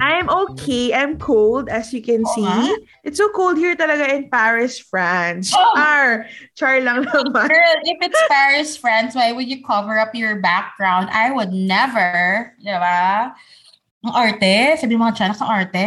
I'm okay. I'm cold, as you can see. It's so cold here talaga in Paris, France. Oh. Char! Char lang naman. Girl, if it's Paris, France, why would you cover up your background? I would never. Di ba? Ang arte. Sabi ng mga tiyanak, ang arte.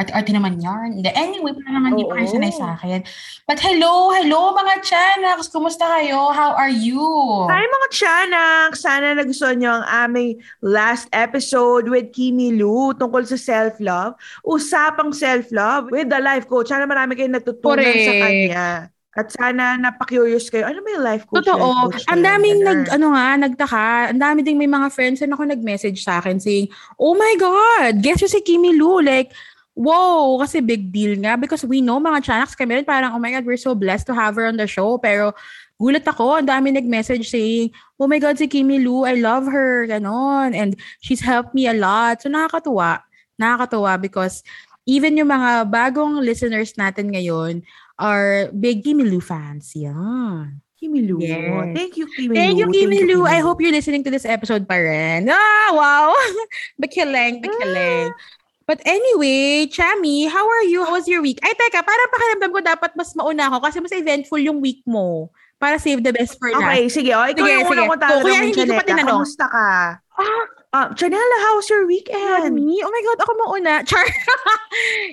Arte-arte naman yan. Hindi. Anyway, para naman Oo. sanay sa akin. But hello, hello mga tiyanak. Kumusta kayo? How are you? Hi mga tiyanak! Sana nagustuhan nyo ang aming last episode with Kimi Lu tungkol sa self-love. Usapang self-love with the life coach. Sana marami kayong natutunan sa Correct. kanya. At sana napaka-curious kayo. Ano ba yung life coach? life Totoo. coach Ang daming nag, ano nga, nagtaka. Ang dami ding may mga friends na ako nag-message sa akin saying, oh my God, guess you si Kimi Lu. Like, wow, kasi big deal nga. Because we know mga chanaks kami rin, parang, oh my God, we're so blessed to have her on the show. Pero, gulat ako, ang dami nag-message saying, oh my God, si Kimi Lu, I love her, ganon. And she's helped me a lot. So, nakakatuwa. Nakakatuwa because even yung mga bagong listeners natin ngayon are big Kimi Lu fans. Yan. Kimi Lu. Yes. Thank you, Kimi Thank you, Lu. Kimi Lu. I Kimi hope you're listening to this episode pa rin. Ah, wow. Bakiling, bakiling. But anyway, Chami, how are you? How was your week? Ay, teka, parang pakiramdam ko dapat mas mauna ako kasi mas eventful yung week mo. Para save the best for last. Okay, sige. O, ikaw Sige, yung sige. unang ko Go, kuya, tatanungin, hindi ko pa tinanong. Kamusta ka? Ah, Ah, Janella, how's your weekend? Chami? Oh my God, ako mauna. Char.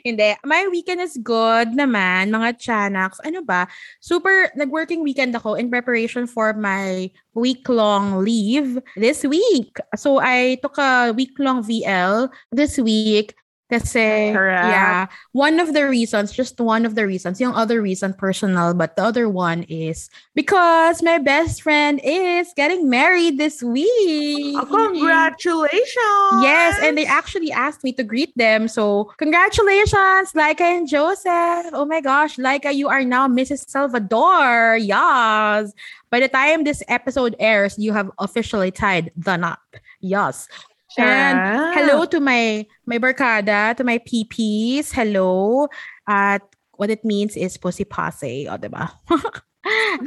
Hindi. My weekend is good naman, mga chanaks. Ano ba? Super, nag-working weekend ako in preparation for my week-long leave this week. So, I took a week-long VL this week kasi, Correct. yeah, one of the reasons, just one of the reasons, yung other reason personal, but the other one is because my best friend is getting married this week. Oh, congratulations! Yes, and they actually asked me to greet them. So, congratulations, Laika and Joseph. Oh my gosh, Laika, you are now Mrs. Salvador. Yes. By the time this episode airs, you have officially tied the knot. Yes. And Sarap. hello to my my barkada, to my PPs. Hello. At what it means is pussy pase. O, diba?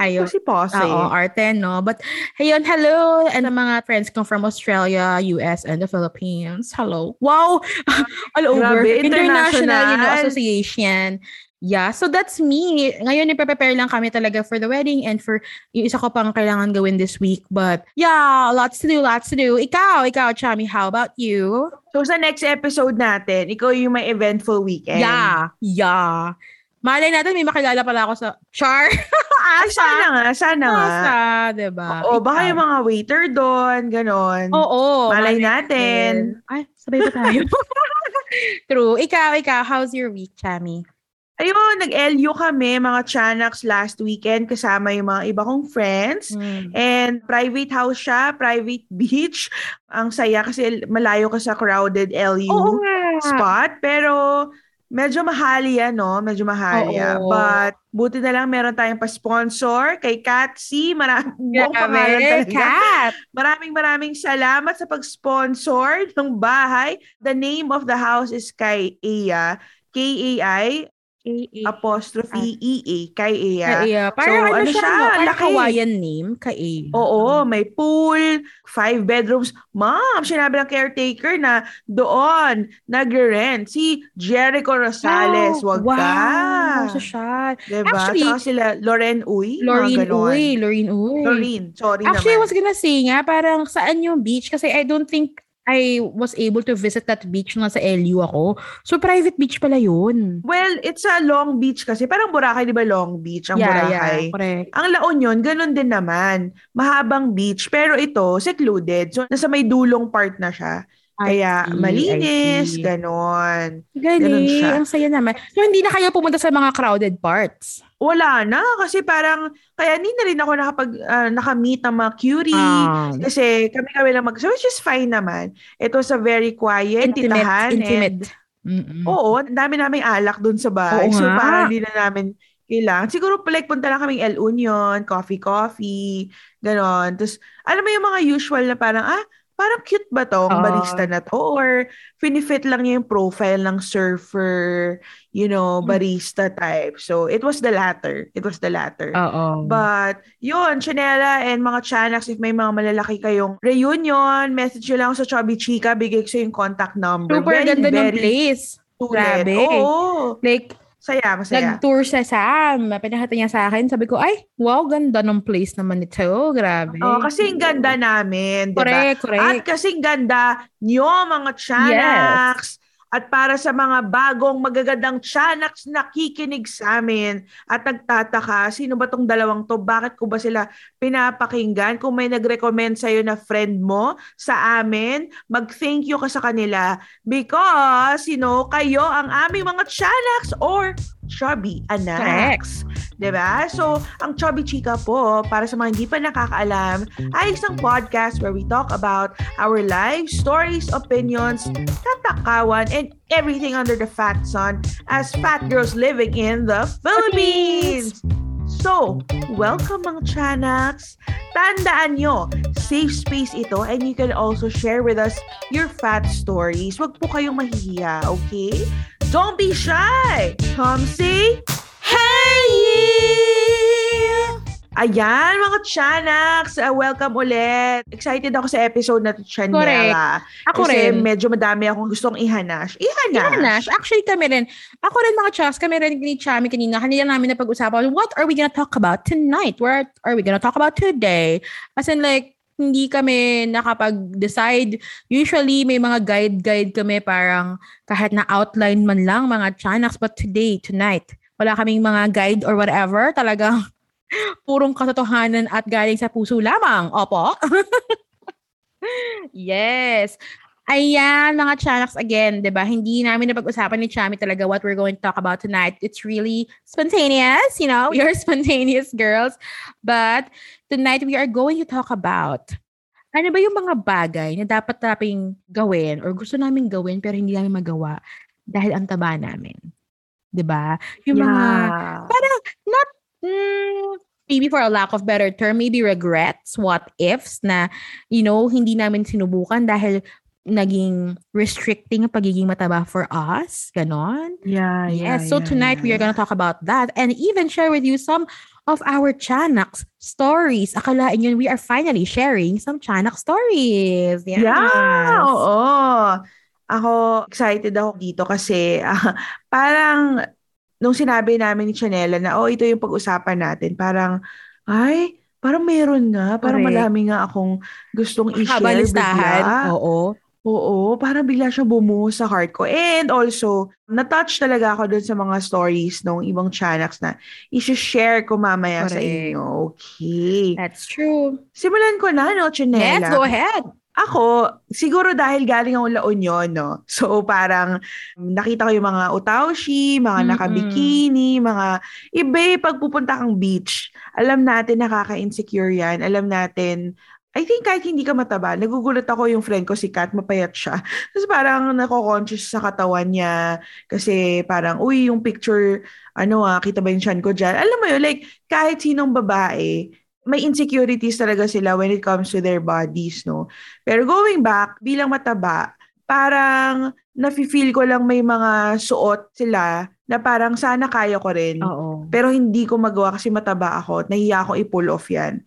Ayun. Si Posse. Oo, arte, no? But, ayun, hello, and the mga friends ko from Australia, US, and the Philippines. Hello. Wow! All over. Grabe, International, you know, international. association. Yeah, so that's me. Ngayon, ipe-prepare lang kami talaga for the wedding and for yung isa ko pang kailangan gawin this week. But, yeah, lots to do, lots to do. Ikaw, ikaw, Chami, how about you? So sa next episode natin, ikaw yung may eventful weekend. Yeah, yeah. Malay natin, may makilala pala ako sa Char. Ay, sana nga, sana nga. Asa, diba? Oo, baka Ikaw. yung mga waiter doon, ganon. Oo. Malay natin. Ay, sabay ba tayo? True. Ikaw, ikaw, how's your week, Chami? Ayun, nag-LU kami, mga Chanaks last weekend, kasama yung mga iba kong friends. And private house siya, private beach. Ang saya kasi malayo ka sa crowded LU Oo nga. spot. Pero medyo mahal yan, no? Medyo mahal Oo. But buti na lang meron tayong pa-sponsor kay Katsi. Maraming buong pangalan talaga. cat. Maraming maraming salamat sa pag-sponsor ng bahay. The name of the house is kay Aya. K-A-I apostrophe E-A. Kay Aya. Kaya, parang So, ano, ano siya, siya, no? Parang. Hawaiian name, Kaya. Oo, may pool, five bedrooms. Ma'am, sinabi ng caretaker na doon nagre-rent si Jericho Rosales. Wag wow. ka. So siya. Diba? Actually, Tsaka sila, Loren Uy. ganon. Uy. Loreen Uy. Loreen, sorry Actually, I naman. was gonna say nga, parang saan yung beach? Kasi I don't think I was able to visit that beach nung sa LU ako. So, private beach pala yun. Well, it's a Long Beach kasi. Parang Boracay, di ba Long Beach ang Boracay? correct. Ang La Union, ganun din naman. Mahabang beach, pero ito, secluded. So, nasa may dulong part na siya. Kaya see, malinis, ganon. Galing. siya. Ang saya naman. So, hindi na kayo pumunta sa mga crowded parts. Wala na, kasi parang, kaya hindi na rin ako nakapag, ah, nakamit ng mga cutie. Ah, Kasi kami-kami lang mag- so which is fine naman. It was a very quiet, intimate. titahan. Intimate. And, Mm-mm. oo, ang dami naming alak dun sa bahay. Oo so nga. parang hindi na namin kailangan. Siguro like punta lang kaming El Union, coffee coffee, ganon. Tapos alam mo yung mga usual na parang ah parang cute ba tong Oo. barista na to? Or finifit lang niya yung profile ng surfer, you know, Hmm. barista type. So, it was the latter. It was the latter. Oo. But, yun, Chanela and mga Chanax, if may mga malalaki kayong reunion, message nyo lang sa Chubby Chica, bigay ko sa yung contact number. Super Very, ganda ng very place. sulit. Grabe. Oo. Like, Saya, masaya. nag-tour siya Sam. Pinakita niya sa akin. Sabi ko, ay, wow, ganda ng place naman ito. Grabe. Oh, kasi ang ganda namin, di ba? correct, correct. At kasing ganda nyo, mga Chanax. At para sa mga bagong magagandang Chanax na kikinig sa amin at nagtataka, sino ba tong dalawang to? Bakit ko ba sila pinapakinggan? Kung may nag-recommend sa'yo na friend mo sa amin, mag-thank you ka sa kanila because, you know, kayo ang aming mga Chanax or chubby anax. 'Di ba? So, ang Chubby Chica po, para sa mga hindi pa nakakaalam, ay isang podcast where we talk about our lives, stories, opinions, tatakawan, and everything under the fat sun as fat girls living in the Philippines. So, welcome mga Chanax. Tandaan nyo, safe space ito and you can also share with us your fat stories. Huwag po kayong mahihiya, okay? Don't be shy! Come say, Hey! Ayan, mga Chanax! Uh, welcome ulit. Excited ako sa episode na to, Chanela. Ako Kasi rin. medyo madami akong gustong ihanash. Ihanash! Nash, actually kami rin. Ako rin mga chas, kami rin ni Chami kanina. Kanina namin na pag-usapan, what are we gonna talk about tonight? What are we gonna talk about today? As in like, hindi kami nakapag-decide. Usually, may mga guide-guide kami parang kahit na outline man lang mga chanax. But today, tonight, wala kaming mga guide or whatever. Talagang purong katotohanan at galing sa puso lamang. Opo. yes. Ayan, mga Chanax again, 'di ba? Hindi namin napag-usapan ni Chami talaga what we're going to talk about tonight. It's really spontaneous, you know? We are spontaneous girls. But tonight we are going to talk about ano ba yung mga bagay na dapat nating gawin or gusto namin gawin pero hindi namin magawa dahil ang taba namin. 'Di ba? Yung mga Yeah. parang not mm, maybe for a lack of better term, maybe regrets, what ifs na, you know, hindi namin sinubukan dahil naging restricting ang pagiging mataba for us. Ganon. Yeah, yeah, yes. So yeah, tonight yeah, we are gonna talk about that and even share with you some of our Chanax stories. Akalain yun, we are finally sharing some Chanax stories. Yes. Yeah, oo. Ako, excited ako dito kasi ah, parang nung sinabi namin ni Chanela na, oh, ito yung pag-usapan natin, parang, ay, parang meron nga. Parang Correct. madami nga akong gustong i-share bigla. Oo. Oo, parang bigla siya bumuhos sa heart ko. And also, na-touch talaga ako dun sa mga stories ng ibang channels na i-share ko mamaya sa Correct. inyo. Okay. That's true. Simulan ko na, no, Chanela? Yes, go ahead. Ako, siguro dahil galing ako La Union, no? So, parang nakita ko yung mga utaushi, mga nakabikini, mga iba eh, pag pupunta kang beach. Alam natin nakaka-insecure yan. Alam natin, I think kahit hindi ka mataba, nagugulat ako yung friend ko si Kat, mapayat siya. Tapos parang nako-conscious sa katawan niya kasi parang, uy, yung picture, ano ah, kita ba yung chan ko dyan? Alam mo yun, like, kahit sinong babae, may insecurities talaga sila when it comes to their bodies, no? Pero going back, bilang mataba, parang nafe-feel ko lang may mga suot sila na parang sana kaya ko rin. Oo. Pero hindi ko magawa kasi mataba ako nahiya akong i-pull off yan.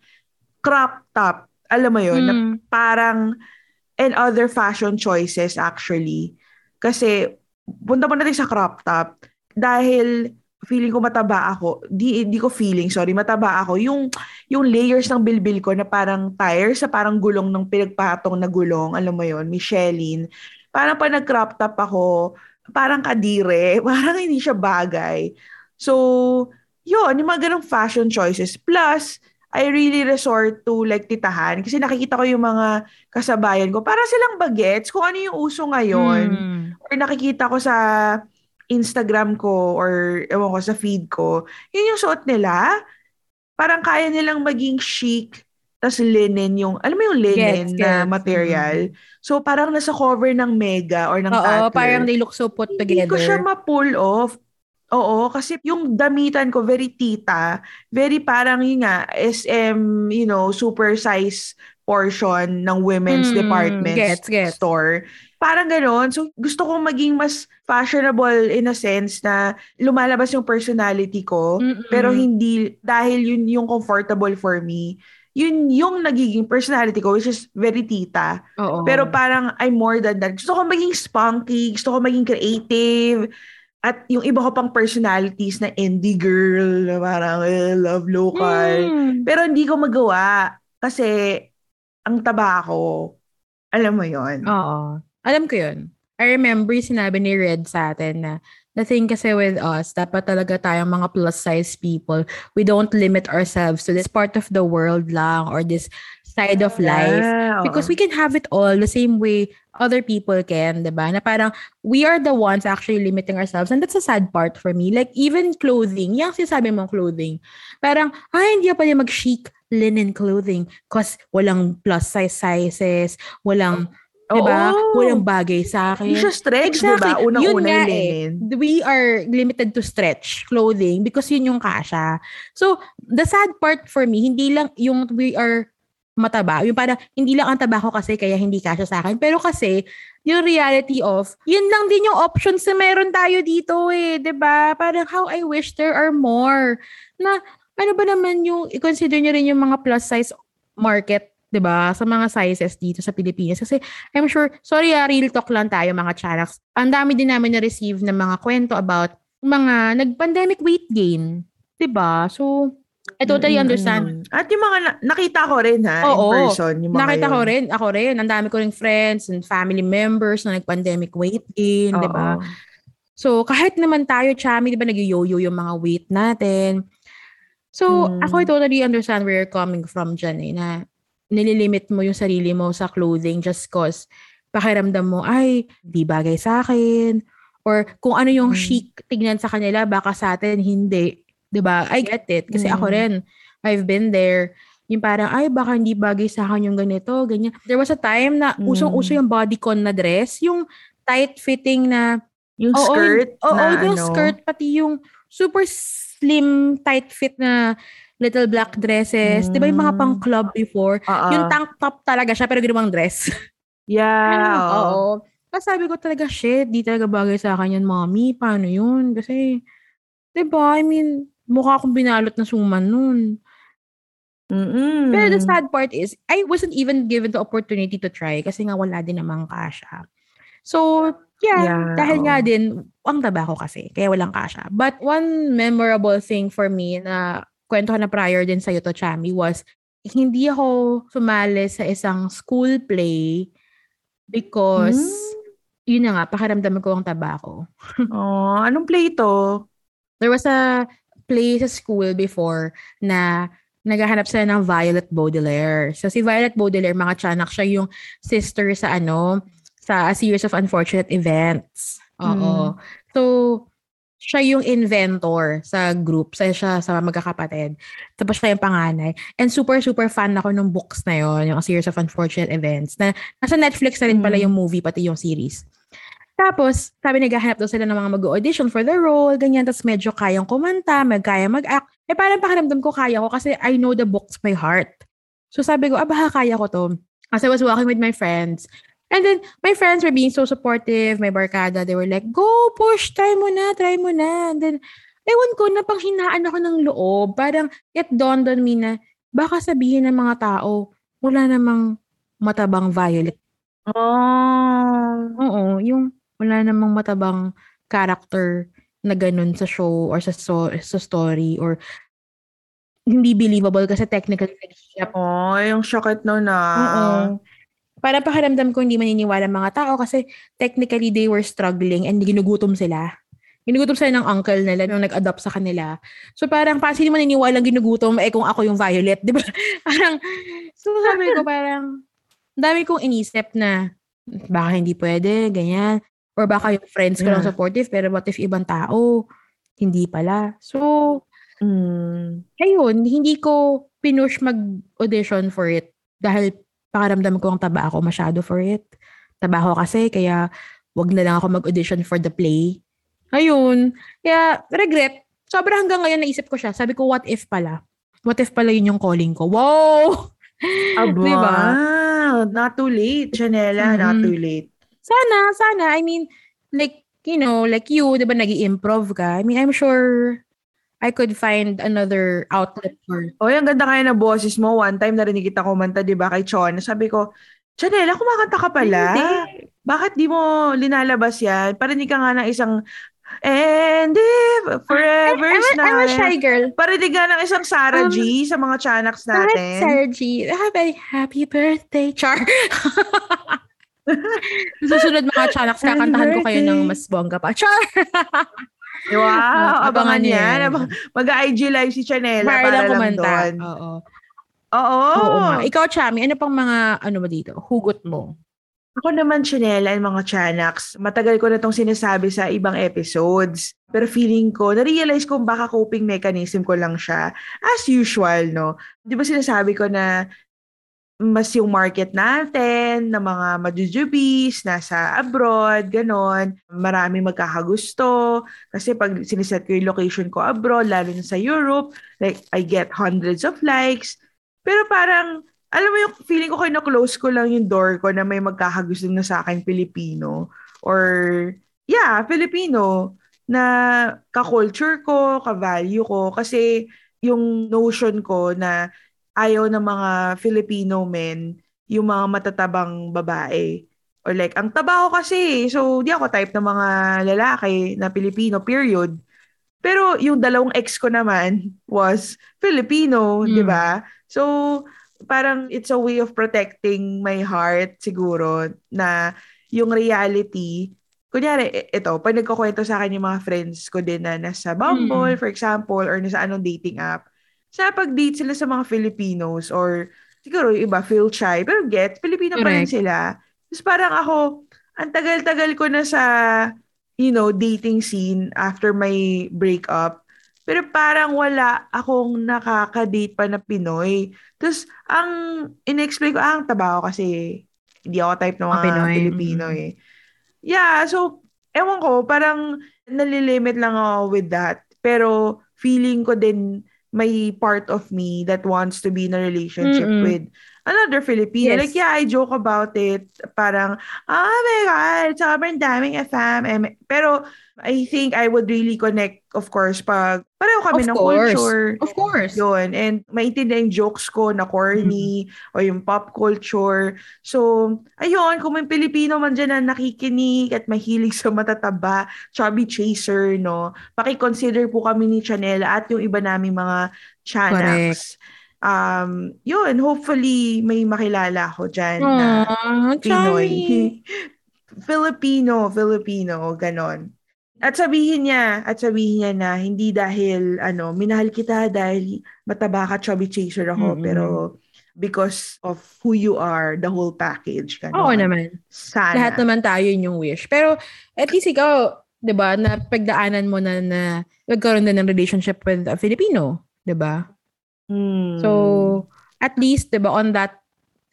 Crop top, alam mo yun, na Mm. parang and other fashion choices actually. Kasi punta mo natin sa crop top dahil feeling ko mataba ako. Di, di ko feeling, sorry, mataba ako. Yung, yung layers ng bilbil ko na parang tire sa parang gulong ng pinagpatong na gulong, alam mo yon Michelin. Parang pa nag-crop top ako, parang kadire, parang hindi siya bagay. So, yun, yung mga ganong fashion choices. Plus, I really resort to like titahan kasi nakikita ko yung mga kasabayan ko. Para silang bagets kung ano yung uso ngayon. Mm. Or nakikita ko sa Instagram ko or ewan ko sa feed ko. Yun yung suot nila. Parang kaya nilang maging chic tas linen yung, alam mo yung linen Gets, na gets. material. So parang nasa cover ng Mega or ng Oo, Tatler. parang they look so put Hindi together. ko siya ma-pull off. Oo, kasi yung damitan ko, very tita, very parang yun nga, SM, you know, super size portion ng women's Mm, department gets, gets. store. Parang ganon. So, gusto kong maging mas fashionable in a sense na lumalabas yung personality ko, Mm-mm. pero hindi, dahil yun yung comfortable for me, yun yung nagiging personality ko, which is very tita. Oo. Pero parang I'm more than that. Gusto ko maging spunky, gusto ko maging creative, at yung iba ko pang personalities na indie girl, na parang eh, love local. Mm. Pero hindi ko magawa kasi ang taba ko. Alam mo yon Oo. Alam ko yun. I remember yung sinabi ni Red sa atin na the thing kasi with us, dapat talaga tayong mga plus size people. We don't limit ourselves to this part of the world lang or this side of life. Because we can have it all the same way other people can, 'di ba? Na parang we are the ones actually limiting ourselves and that's a sad part for me. Like even clothing, yung sinasabi mong clothing. Parang ay hindi pa pwede mag-chic linen clothing because walang plus size sizes, walang 'di ba? Oo. Walang bagay sa akin. Hindi siya stretch, Exactly. di ba? Yun Unang-una nga yung eh. linen. We are limited to stretch clothing because yun yung kasha. So, the sad part for me, hindi lang yung we are mataba. Yung parang, hindi lang ang taba ko kasi kaya hindi kasha sa akin. Pero kasi, yung reality of, yun lang din yung options na meron tayo dito eh. ba Parang how I wish there are more. Na, ano ba naman yung, i-consider nyo rin yung mga plus size market 'di ba sa mga sizes dito sa Pilipinas kasi I'm sure sorry ah, real talk lang tayo mga charaks ang dami din namin na receive ng mga kwento about mga nag-pandemic weight gain 'di ba so I totally understand At yung mga na- nakita ko rin ha, Oo. in person. Yung mga nakita ko yun. rin ako rin ang dami ko ring friends and family members na nag-pandemic weight gain 'di ba. So, kahit naman tayo, chami, di ba, nag-yo-yo yung mga weight natin. So, Hmm. ako I totally understand where you're coming from dyan eh, na nililimit mo yung sarili mo sa clothing just cause pakiramdam mo, ay, di bagay sa akin. Or kung ano yung Hmm. chic tignan sa kanila, baka sa atin, hindi. Di ba? I get it. Kasi ako Hmm. rin, I've been there. Yung parang, ay, baka hindi bagay sa akin yung ganito, ganyan. There was a time na Hmm. usong-uso yung bodycon na dress, yung tight-fitting na Yung Oo, skirt Oo, na yung ano. skirt, pati yung super slim, tight fit na little black dresses. Di ba yung mga Mm. pang club before? Oo. Yung tank top talaga siya, pero ginawang dress. Yeah. oo. Oo. Tapos sabi ko talaga, shit, di talaga bagay sa akin yan, mommy. Paano yun? Kasi, di ba, I mean, mukha akong binalot na suman nun. Mm-mm. Pero the sad part is, I wasn't even given the opportunity to try kasi nga wala din namang kasha. So, yeah, Yeah, dahil nga oo. din, ang taba ko kasi, kaya walang kasha. But one memorable thing for me na kwento na prior din sa'yo to, Chami, was hindi ako sumali sa isang school play because, Hmm? yun na nga, pakiramdam ko ang taba ko. Oh, anong play ito? There was a play sa school before na naghahanap sila ng Violet Baudelaire. So si Violet Baudelaire, mga tiyanak, siya yung sister sa ano, sa A Series of Unfortunate Events. Oo. So, siya yung inventor sa group, sa siya sa magkakapatid. Tapos siya yung panganay. And super, super fan ako ng books na yon yung A Series of Unfortunate Events. Na, nasa Netflix na rin pala Mm. yung movie, pati yung series. Tapos, sabi naghahanap daw sila ng mga mag-audition for the role, ganyan. Tapos medyo kayang kumanta, magkaya mag-act. Eh parang pakiramdam ko kaya ko kasi I know the books by heart. So sabi ko, ah baka kaya ko to. Kasi I was walking with my friends. And then, my friends were being so supportive. My barkada, they were like, go, push, try mo na, try mo na. And then, ewan ko, napanghinaan ako ng loob. Parang, it dawned on me na, baka sabihin ng mga tao, wala namang matabang violet. Oh. Oo, yung wala namang matabang character na ganun sa show or sa, so, sa story or hindi believable kasi technically naghihirap. Oh, yung shokit no na. Oo. Parang pakiramdam ko hindi maniniwala mga tao kasi technically they were struggling and ginugutom sila. Ginugutom sila ng uncle nila nung nag-adopt sa kanila. So parang pa sino maniniwala ginugutom eh kung ako yung Violet, 'di ba? parang so sabi ko parang ang dami kong inisip na baka hindi pwede, ganyan. Or baka yung friends ko lang Yeah. supportive pero what if ibang tao hindi pala. So Mm. ayun, hindi ko pinush mag-audition for it dahil pakaramdam ko ang taba ako masyado for it. Taba ako kasi, kaya wag na lang ako mag-audition for the play. Ayun. Kaya, regret. Sobra hanggang ngayon naisip ko siya. Sabi ko, what if pala? What if pala yun yung calling ko? Wow! Aba, Diba? not too late, Chanela, not Mhm. too late. Sana, sana. I mean, like, you know, like you, di ba, nag improv ka? I mean, I'm sure I could find another outlet for... O, ang ganda kaya na boses mo. One time narinig kita kumanta, di ba, kay Chon. Sabi ko, Chanela, kumakanta ka pala. Hindi. Bakit di mo linalabas yan? Parinig ka nga ng isang, and if forever's I'm, a- I'm a na. shy girl. Parinig ka ng isang Sarah Um, G sa mga chanaks natin. Sarah G. Happy, happy birthday, Char. Susunod mga chanaks, kakantahan ko kayo ng mas bongga pa. Char! Wow, Ah, abangan abangan yan. yan. Abang- Mag-IG live si Chanela Para para, lang kumanta. doon. Oo. Oo. Oo. Ikaw, Chami, ano pang mga, ano ba dito, hugot mo? Ako naman, Chanela and mga Chanaks, matagal ko na itong sinasabi sa ibang episodes. Pero feeling ko, na-realize ko baka coping mechanism ko lang siya. As usual, no? Di ba sinasabi ko na mas yung market natin, na mga majujubis, nasa abroad, ganon. Marami magkakagusto. Kasi pag siniset ko yung location ko abroad, lalo na sa Europe, like, I get hundreds of likes. Pero parang, alam mo yung feeling ko kayo na-close ko lang yung door ko na may magkakagusto na sa akin Pilipino. Or, yeah, Filipino na ka-culture ko, ka-value ko. Kasi yung notion ko na ayaw ng mga Filipino men yung mga matatabang babae. Or like, ang taba ko kasi. So, di ako type ng mga lalaki na Pilipino, period. Pero yung dalawang ex ko naman was Filipino, Mm. di ba? So, parang it's a way of protecting my heart siguro na yung reality, kunyari, ito, pag nagkukwento sa akin yung mga friends ko din na nasa Bumble, Mm. for example, or nasa anong dating app, sa pag-date sila sa mga Filipinos or siguro yung iba feel shy, pero get, Filipino pa rin Correct. sila. Tapos parang ako, ang tagal-tagal ko na sa, you know, dating scene after my breakup. Pero parang wala akong nakaka-date pa na Pinoy. Tapos, ang in-explain ko, ah, ang taba ko kasi hindi ako type ng Mga Pinoy, Pilipino mm. eh. Yeah, so, ewan ko, parang nalilimit lang ako with that. Pero, feeling ko din may part of me that wants to be in a relationship Mm-mm. with another Filipino. Yes. Like, yeah, I joke about it. Parang, oh my God, sobrang daming FM. Pero, I think I would really connect, of course, pag pareho kami Of ng course. culture. Of course. Yun. And maintindihan yung jokes ko na corny o yung pop culture. So, ayun, kung may Pilipino man dyan na nakikinig at mahilig sa matataba, chubby chaser, no? Pakiconsider po kami ni Chanela at yung iba naming mga chanaks. Um, yun, hopefully may makilala ako dyan na Aww, Pinoy. Chami. Filipino, Filipino, ganon. At sabihin niya, at sabihin niya na hindi dahil, ano, minahal kita dahil mataba ka, chubby chaser ako, Mm-mm. pero because of who you are, the whole package. Ganon. Oo naman. Sana. Lahat naman tayo yun yung wish. Pero at least ikaw, 'di ba, na pagdaanan mo na na nagkaroon na ng relationship with a Filipino, 'di ba? Hmm. So, at least 'di ba on that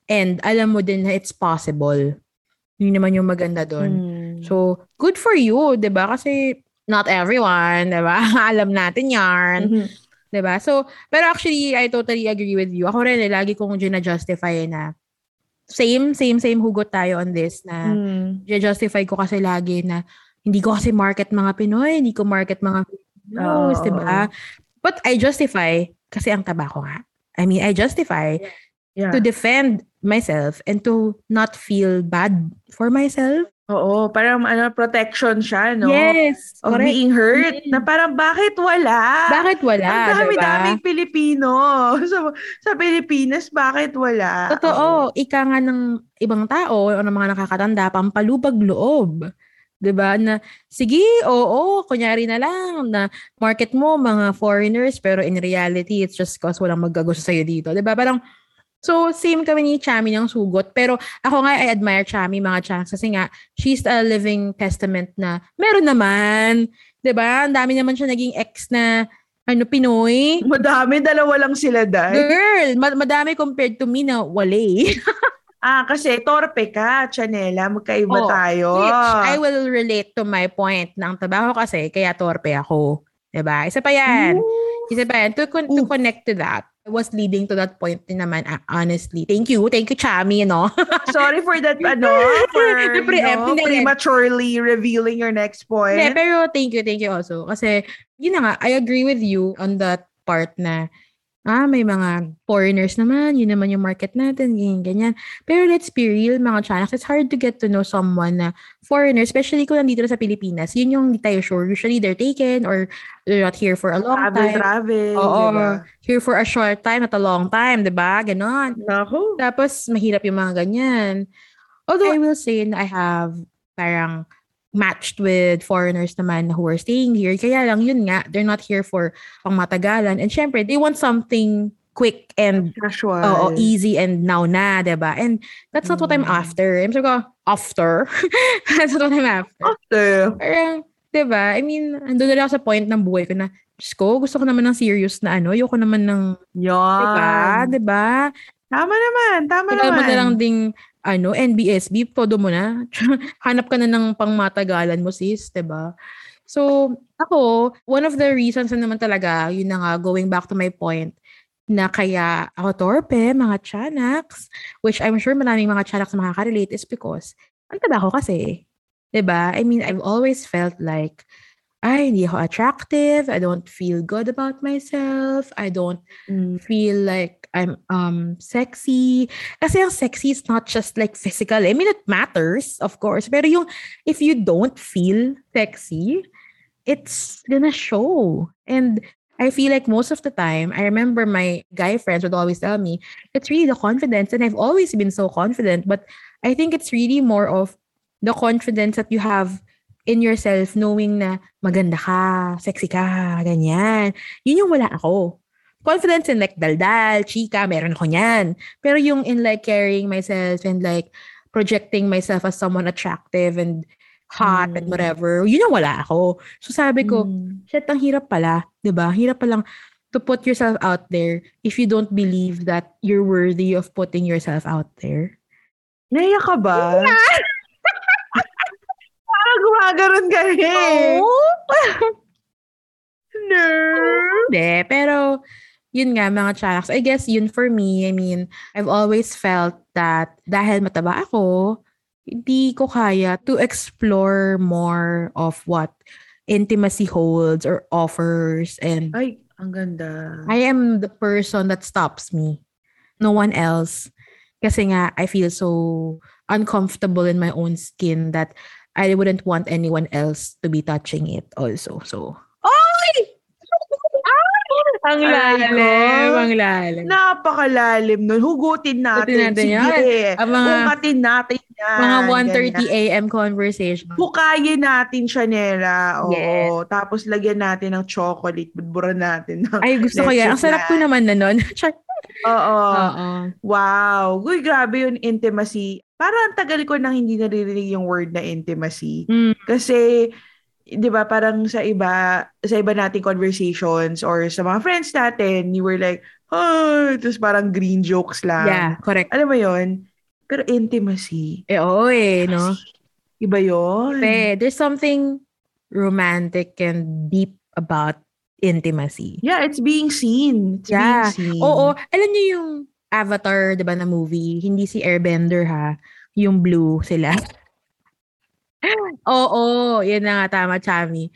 end, alam mo din na it's possible. Yun naman yung maganda doon. Hmm. So, good for you, 'di ba? Kasi not everyone, 'di ba? alam natin 'yan. Mhm. 'Di ba? So, pero actually, I totally agree with you. Ako rin, eh, lagi kong gina-justify na same, same, same hugot tayo on this na Hmm. justify ko kasi lagi na hindi ko kasi market mga Pinoy, hindi ko market mga Filipinos, Oo. di ba? But I justify kasi ang taba ko nga. I mean, I justify Yeah. to defend myself and to not feel bad for myself. Oo, parang ano, protection siya, no? Yes, Of correct. being hurt. Mm. Na parang, bakit wala? Bakit wala, Ang di ba? dami-daming Pilipino. Sa, sa Pilipinas, bakit wala? Oo. Totoo, ika nga ng ibang tao o ng mga nakakatanda, pampalubag loob. 'Di ba Na, sige, oo, kunyari na lang na market mo mga foreigners, pero in reality, it's just cause walang magkagusto sa'yo dito. 'Di ba Parang, so same kami ni Chami ng sugot. Pero ako nga, I admire Chami, mga chance. Kasi nga, she's a living testament na meron naman. 'Di ba Ang dami naman siya naging ex na ano, Pinoy. Madami, dalawa lang sila dahil. Girl, ma- madami compared to me na wale. Ah, kasi torpe ka, Chanela. Magkaiba Oh, tayo. Which I will relate to my point ng trabaho kasi kaya torpe ako. 'Di ba? Isa pa yan. Isa pa yan. To, con- to Ooh. connect to that, I was leading to that point din naman, ah, honestly. Thank you. Thank you, Chami, no? Sorry for that, ano, for The preempt, you know, prematurely revealing your next point. Hindi, pero thank you, thank you also. Kasi, yun na nga, I agree with you on that part na, ah, may mga foreigners naman, yun naman yung market natin, ganyan, ganyan. Pero let's be real, mga channels, it's hard to get to know someone na foreigner, especially kung nandito na sa Pilipinas. Yun yung hindi tayo sure. Usually, they're taken or they're not here for a long travel, time. travel. Oo. diba? Here for a short time, not a long time, di ba? Ganon. Naku. Tapos, mahirap yung mga ganyan. Although, I will say na I have parang matched with foreigners naman who are staying here. Kaya lang, yun nga, they're not here for pang matagalan. And syempre, they want something quick and Casual. oo, easy and now na, 'di ba? And that's not what I'm Mm. after. I'm sure ko, after? that's not what I'm after. After. Parang, 'di ba? I mean, andun na ako sa point ng buhay ko na, Diyos ko, gusto ko naman ng serious na ano. Ayoko naman ng, Yan. 'di ba? 'Di ba? Tama naman, tama Tagal naman. mo na lang ding, ano, NBSB, todo mo na. Hanap ka na ng pangmatagalan mo, sis, ba? So, ako, one of the reasons na naman talaga, yun na nga, going back to my point, na kaya ako torpe, mga chanaks, which I'm sure maraming mga chanaks na makaka-relate is because, ang taba ko kasi. ba? I mean, I've always felt like, ay, hindi ako attractive. I don't feel good about myself. I don't Mm. feel like I'm um sexy. Kasi ang sexy is not just like physical. I mean, it matters, of course. Pero yung, if you don't feel sexy, it's gonna show. And I feel like most of the time, I remember my guy friends would always tell me, it's really the confidence. And I've always been so confident. But I think it's really more of the confidence that you have in yourself knowing na maganda ka, sexy ka, ganyan. Yun yung wala ako. Confidence in like daldal, chika, meron ako niyan. Pero yung in like carrying myself and like projecting myself as someone attractive and hot and Mm. whatever, yun yung wala ako. So sabi ko, Mm. shit, ang hirap pala, 'di ba? Hirap palang to put yourself out there if you don't believe that you're worthy of putting yourself out there. Naiya ka ba? Parang gumagaron ka eh. No. Hindi, pero yun nga mga channels. I guess yun for me, I mean, I've always felt that dahil mataba ako, hindi ko kaya to explore more of what intimacy holds or offers and Ay, ang ganda. I am the person that stops me. No one else. Kasi nga, I feel so uncomfortable in my own skin that I wouldn't want anyone else to be touching it also. So! Ang lalim, ko. ang lalim. Napakalalim nun. Hugutin natin. natin Sige. yan. Ang mga- Hugatin natin yan. Mga Ganyan. 1.30 a.m. conversation. Hukayin natin siya, Nela. Oo. Yes. Tapos lagyan natin ng chocolate. Budburan natin. ng Ay, gusto ko yan. Ang sarap ko naman na nun. Oo. Wow. Uy, grabe yung intimacy. Parang ang tagal ko nang hindi naririnig yung word na intimacy. Mm. Kasi, di ba, parang sa iba, sa iba nating conversations or sa mga friends natin, you were like, oh, tapos parang green jokes lang. Yeah, correct. Alam mo yon Pero intimacy, Eh, oo eh, no? iba yon Eh, there's something romantic and deep about intimacy. Yeah, it's being seen. It's Yeah. being seen. Oo, alam niyo yung Avatar, 'di ba, na movie, hindi si Airbender ha, yung blue sila. Oo, yun na nga tama, Chami.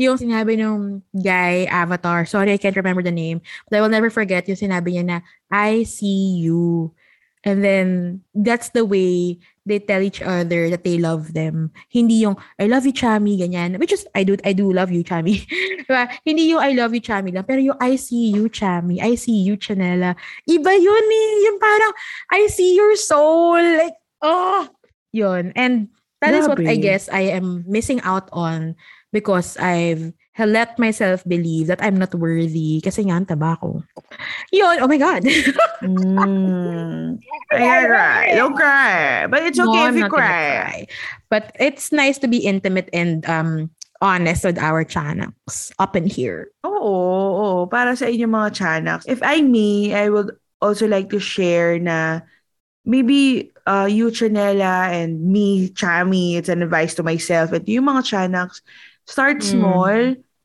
Yung sinabi nung guy Avatar, sorry I can't remember the name, but I will never forget yung sinabi niya na I see you. And then that's the way they tell each other that they love them. Hindi yung I love you Chami ganyan. Which is I do I do love you Chami. diba? Hindi yung I love you Chami lang, pero yung I see you Chami, I see you Chanela. Iba yun eh. Yung parang I see your soul like oh, yun. And that is what I Grabe. guess I am missing out on because I've let myself believe that I'm not worthy kasi nga ang taba ko. Yun, oh my God. Mm. Ayan, cry. Don't cry. But it's okay No, if you gonna cry. But it's nice to be intimate and um honest with our channels up in here. Oo, oo. Para sa inyo mga chanaks. If I may, I would also like to share na maybe uh, you, Chanela, and me, Chami, it's an advice to myself. And yung mga chanaks, start Mm. small.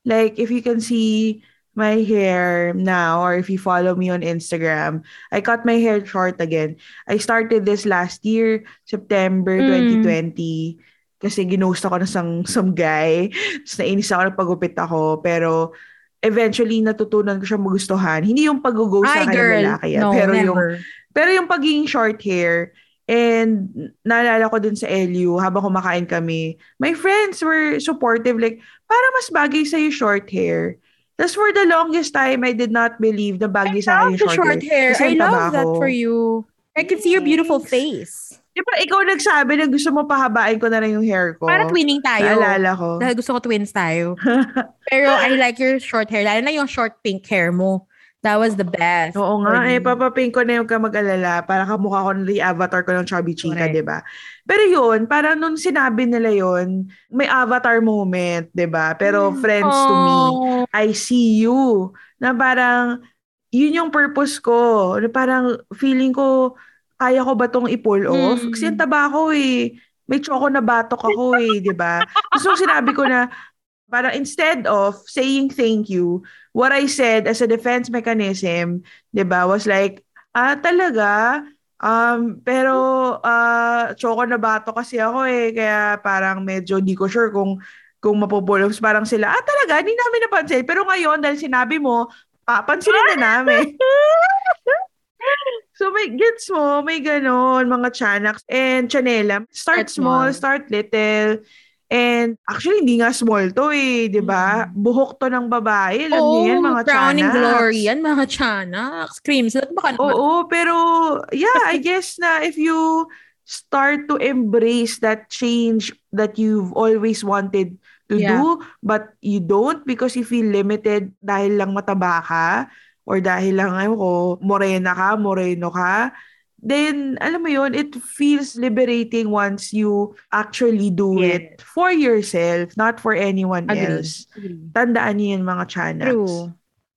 Like, if you can see my hair now, or if you follow me on Instagram, I cut my hair short again. I started this last year, September Mm. 2020. Kasi ginost ako ng some, some guy. Tapos nainis ako, nagpagupit ako. Pero, eventually, natutunan ko siya magustuhan. Hindi yung pag-go sa girl. lalaki yan. No, pero yung never. pero yung pagiging short hair, and naalala ko din sa LU, habang kumakain kami, my friends were supportive, like, para mas bagay sa'yo short hair. Tapos for the longest time, I did not believe na bagay sa akin short, short hair. Kasi I love that for you. I can see your beautiful face. Di ba ikaw nagsabi na gusto mo pahabain ko na rin yung hair ko? Para twinning tayo. Naalala ko. Dahil gusto ko twins tayo. Pero I like your short hair. Lalo na yung short pink hair mo. That was the best. Oo nga, eh, me. papapink ko na yung ka mag-alala para kamukha ko yung avatar ko ng chubby chica, Correct. di ba? Pero yun, parang nung sinabi nila yun, may avatar moment, di ba? Pero friends to me, Oh. I see you. Na parang, yun yung purpose ko. Na parang feeling ko, kaya ko ba tong i-pull off? Mm. Kasi ang taba ko eh. May choco na batok ako eh, di ba? So, sinabi ko na, parang instead of saying thank you, what I said as a defense mechanism, di ba, was like, ah, talaga? Um, pero, ah, choco na bato kasi ako eh, kaya parang medyo di ko sure kung kung mapupulogs parang sila, ah talaga, hindi namin napansin. Pero ngayon, dahil sinabi mo, papansinin na namin. so may gets mo, may ganon, mga chanaks and chanela. Start Start small, small. start little. And actually, hindi nga small to eh, di ba? Buhok to ng babae. Alam niyo yan, mga crowning chanaks. Oh, glory yan, mga chanaks. Creams. Baka naman. Oo, pero yeah, I guess na if you start to embrace that change that you've always wanted to Yeah. do, but you don't because you feel limited dahil lang mataba ka or dahil lang, ayun ko, morena ka, moreno ka, then, alam mo yun, it feels liberating once you actually do it for yourself, not for anyone Agree. else. Tandaan niyo yun, mga chanaks. True.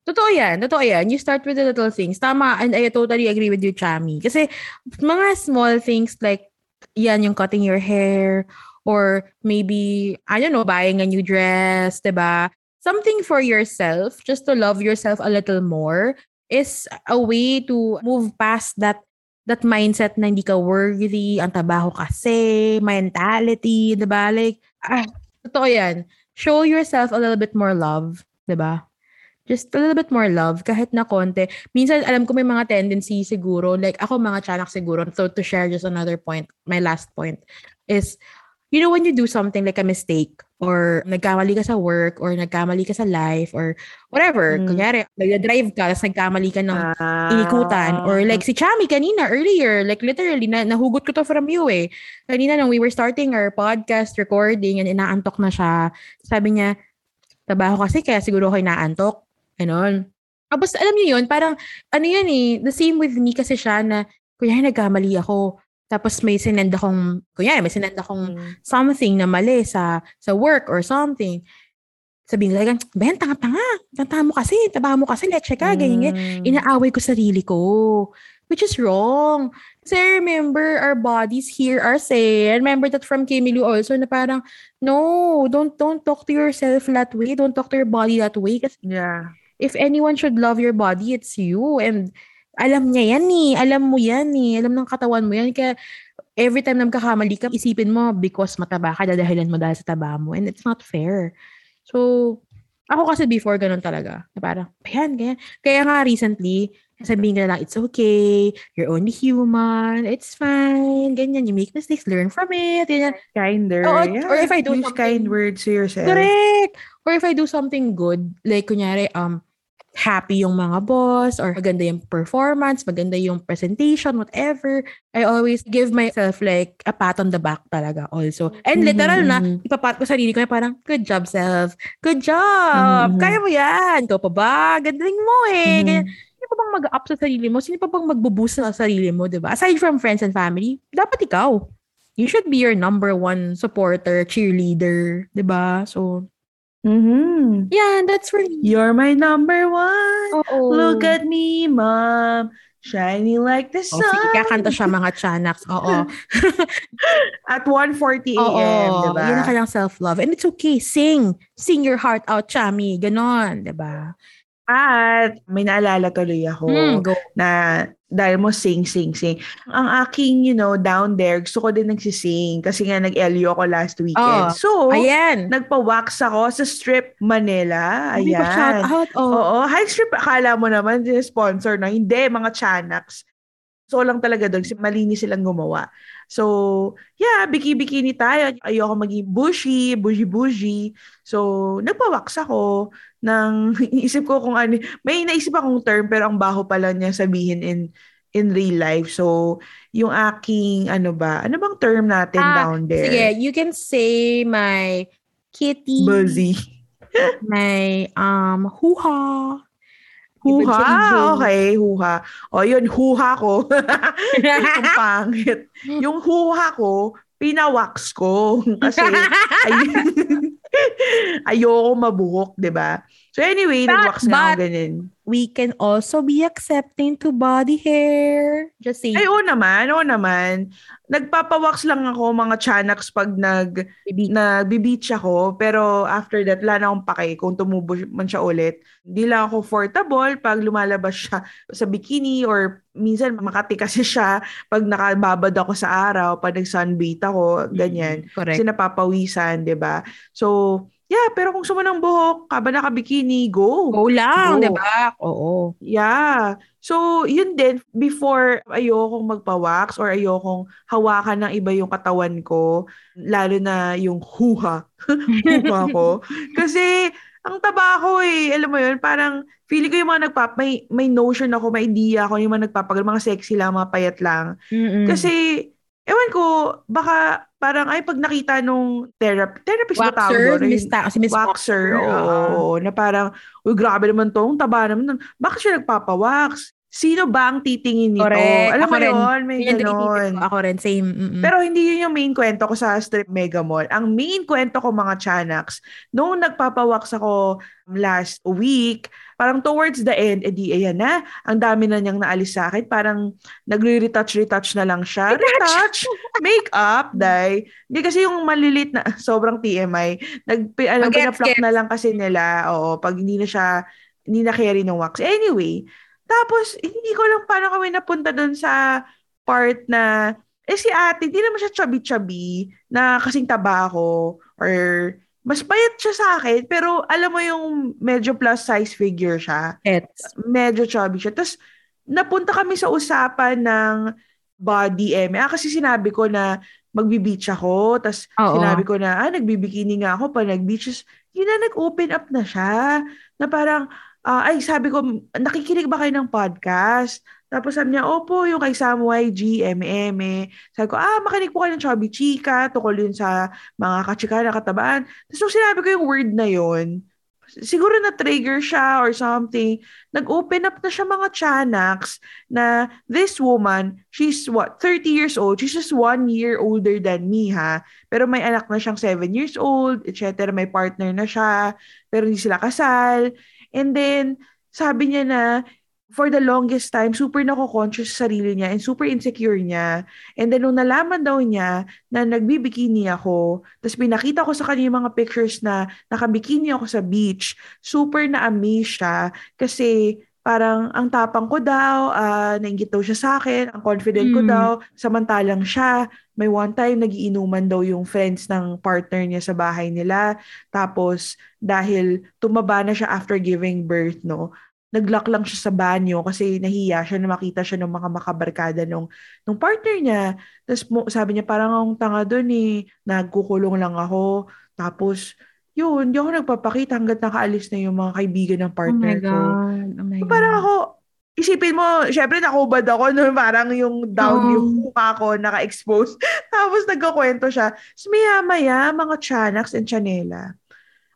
Totoo yan. Totoo yan. You start with the little things. Tama. And I totally agree with you, Chami. Kasi mga small things like, yan, yung cutting your hair, or maybe, I don't know, buying a new dress, ba? Something for yourself, just to love yourself a little more, is a way to move past that that mindset na hindi ka worthy, ang tabaho kasi, mentality, 'di ba? Like, ah, totoo yan. Show yourself a little bit more love, 'di ba? Just a little bit more love, kahit na konti. Minsan, alam ko may mga tendency siguro, like ako mga tiyanak siguro, so to share just another point, my last point, is, you know, when you do something like a mistake, or nagkamali ka sa work, or nagkamali ka sa life, or whatever, Mm. kunyari, nag-drive ka, tapos nagkamali ka ng Ah. inikutan. Or like si Chami kanina earlier, like literally, na, nahugot ko to from you eh. Kanina nung we were starting our podcast recording and inaantok na siya, sabi niya, trabaho kasi kaya siguro ako inaantok. Ganon. Tapos alam niyo yun, parang ano yan eh, the same with me kasi siya na, kunyari nagkamali ako. Tapos may sinend akong, kunyari may sinend akong Mm. something na mali sa sa work or something. Sabihin nila, Ben, tanga-tanga. Tanga mo kasi, taba mo kasi, leche ka, ganyan, ganyan Mm. inaaway ko sarili ko. Which is wrong. Kasi remember, our bodies hear our say. Remember that from Kimilu also na parang, no, don't don't talk to yourself that way. Don't talk to your body that way. Kasi Yeah. if anyone should love your body, it's you. And alam niya yan eh. Alam mo yan eh. Alam ng katawan mo yan. Kaya every time na magkakamali ka, isipin mo because mataba ka, dadahilan mo dahil sa taba mo. And it's not fair. So, ako kasi before ganun talaga. Na parang, ayan, ganyan. Kaya nga recently, sabihin ka na lang, it's okay, you're only human, it's fine, ganyan, you make mistakes, learn from it, ganyan. Kinder. Oo, yeah. or if I do Use something- kind words to yourself. Correct! Or if I do something good, like kunyari, um, happy yung mga boss, or maganda yung performance, maganda yung presentation, whatever, I always give myself like a pat on the back talaga also. And Mhm, literal na, mhm. ipapat ko sarili ko na parang, good job self, good job, Mhm. kaya mo yan, ikaw pa ba, gandang mo eh, Mhm. Ganyan. Sino pa bang mag-up sa sarili mo? Sino pa bang magbo-boost sa sarili mo, di ba? Aside from friends and family, dapat ikaw. You should be your number one supporter, cheerleader, di ba? So, Mhm. yeah, that's for me. You're my number one. Oo. Look at me, mom. Shining like the sun. Oh, sige, kakanta siya mga Chanax. Oo. At 1.40 a.m., Oo. diba? Yun ang kanyang self-love. And it's okay. Sing. Sing your heart out, Chami. Ganon. Diba? At may naalala tuloy ako Hmm, go. na dahil mo sing, sing, sing. Ang aking, you know, down there, gusto ko din nagsising kasi nga nag-LU ako last weekend. Oh, so, Ayan. nagpa-wax ako sa Strip Manila. Hindi pa shout Ayan. out. Oh. Oo, high strip, akala mo naman, sponsor na. Hindi, mga Chanax. So lang talaga doon, kasi malinis silang gumawa. So, yeah, biki-bikini tayo. Ayoko maging bushy, bushy-bushy. So, nagpa-wax ako ng, isip ko kung ano, may naisip akong term, pero ang baho pala niya sabihin in in real life. So, yung aking, ano ba, ano bang term natin Ah, down there? Sige, you can say my kitty, Buzzy. my um hoo-ha. Huha, Ibig okay, huha. O yun, huha ko. Ang pangit. Yung huha ko, pinawax ko. Kasi, ay, ayoko mabuhok, di ba? So anyway, But- nag-wax na ako ganun. We can also be accepting to body hair. Just say, Ay, oo naman, oo naman. Nagpapawax lang ako mga chanax pag nag, baby. nagbi-beach ako. Pero after that, wala na akong pake kung tumubo man siya ulit. Hindi lang ako comfortable pag lumalabas siya sa bikini or minsan makati kasi siya pag nakababad ako sa araw, pag nag-sunbathe ako, ganyan. Mm, Correct. Kasi napapawisan, di ba? So, yeah, pero kung sumo ng buhok, kaba naka-bikini, go. Go lang, di ba? Oo. Yeah. So, yun din, before ayokong magpa-wax or ayokong hawakan ng iba yung katawan ko, lalo na yung huha. huha ko. Kasi, ang taba ko eh, alam mo yun, parang feeling ko yung mga nagpap, may, may notion ako, may idea ako, yung mga nagpapagal, mga sexy lang, mga payat lang. Mm-mm. Kasi, ewan ko, baka parang, ay, pag nakita nung therapy, therapist ba tawag Waxer, doon? Miss Ta- si Miss waxer, oo, oo. oo, na parang, uy, grabe naman to, ang taba naman. nun. Bakit siya nagpapawax? Sino ba ang titingin nito? Correct. Alam Ako mo rin. yun, may Yun ko. Ako rin, same. Mm-mm. Pero hindi yun yung main kwento ko sa Strip Mega Mall. Ang main kwento ko mga Chanax, noong nagpapawax ako last week, parang towards the end, edi ayan na, ang dami na niyang naalis sa akin. Parang nagre-retouch-retouch na lang siya. Retouch! Make-up, dai. Hindi kasi yung malilit na, sobrang TMI. Nag, ano, gets. na lang kasi nila, oo, pag hindi na siya, hindi na carry ng wax. Anyway, tapos, hindi ko lang paano kami napunta doon sa part na, eh si ate, hindi naman siya chubby-chubby na kasing taba ako or mas payat siya sa akin, pero alam mo yung medyo plus size figure siya. Gets. Medyo chubby siya. Tapos, napunta kami sa usapan ng body eh. Ah, kasi sinabi ko na magbi-beach ako. Tapos, sinabi ko na, ah, nagbibikini nga ako pa nag-beach. Yun na, nag-open up na siya. Na parang, ah, ay, sabi ko, nakikinig ba kayo ng podcast? Tapos sabi niya, opo, yung kay Sam YG, MM. Sabi ko, ah, makinig po kayo ng Chubby Chika, tukol yun sa mga kachika na katabaan. Tapos nung sinabi ko yung word na yun, siguro na-trigger siya or something, nag-open up na siya mga Chanax na this woman, she's what, 30 years old, she's just one year older than me ha, pero may anak na siyang 7 years old, etc. May partner na siya, pero hindi sila kasal. And then, sabi niya na, for the longest time, super nako-conscious sa sarili niya and super insecure niya. And then, nung nalaman daw niya na nagbibikini ako, tapos pinakita ko sa kanya yung mga pictures na nakabikini ako sa beach, super na-amaze siya kasi parang ang tapang ko daw, uh, nainggit daw siya sa akin, ang confident ko Mm. daw, samantalang siya, may one time nagiinuman daw yung friends ng partner niya sa bahay nila. Tapos, dahil tumaba na siya after giving birth, no, naglock lang siya sa banyo kasi nahiya siya na makita siya ng mga makabarkada nung, nung partner niya. Tapos sabi niya, parang ang tanga doon eh, nagkukulong lang ako. Tapos, yun, hindi ako nagpapakita hanggat nakaalis na yung mga kaibigan ng Oh partner my ko. God. Oh my So, God. parang ako, isipin mo, syempre nakubad ako no, parang yung down Oo. yung mukha ko naka-expose. Tapos nagkakwento siya. Tapos maya-maya, mga Chanax and Chanela,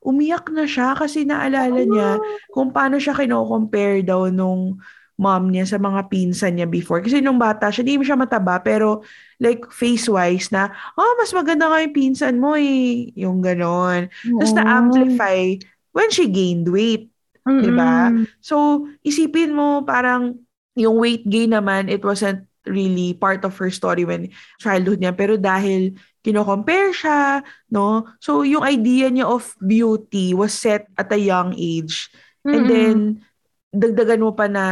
umiyak na siya kasi naalala niya kung paano siya kino-compare daw nung mom niya sa mga pinsan niya before. Kasi nung bata siya, hindi siya mataba, pero like face-wise na, oh, mas maganda nga yung pinsan mo eh. Yung ganon. Tapos Oo. na-amplify when she gained weight. Mm-mm. diba? So, isipin mo parang yung weight gain naman, it wasn't really part of her story when childhood niya. Pero dahil kino-compare siya, no? So, yung idea niya of beauty was set at a young age. Mm-hmm. And then, dagdagan mo pa na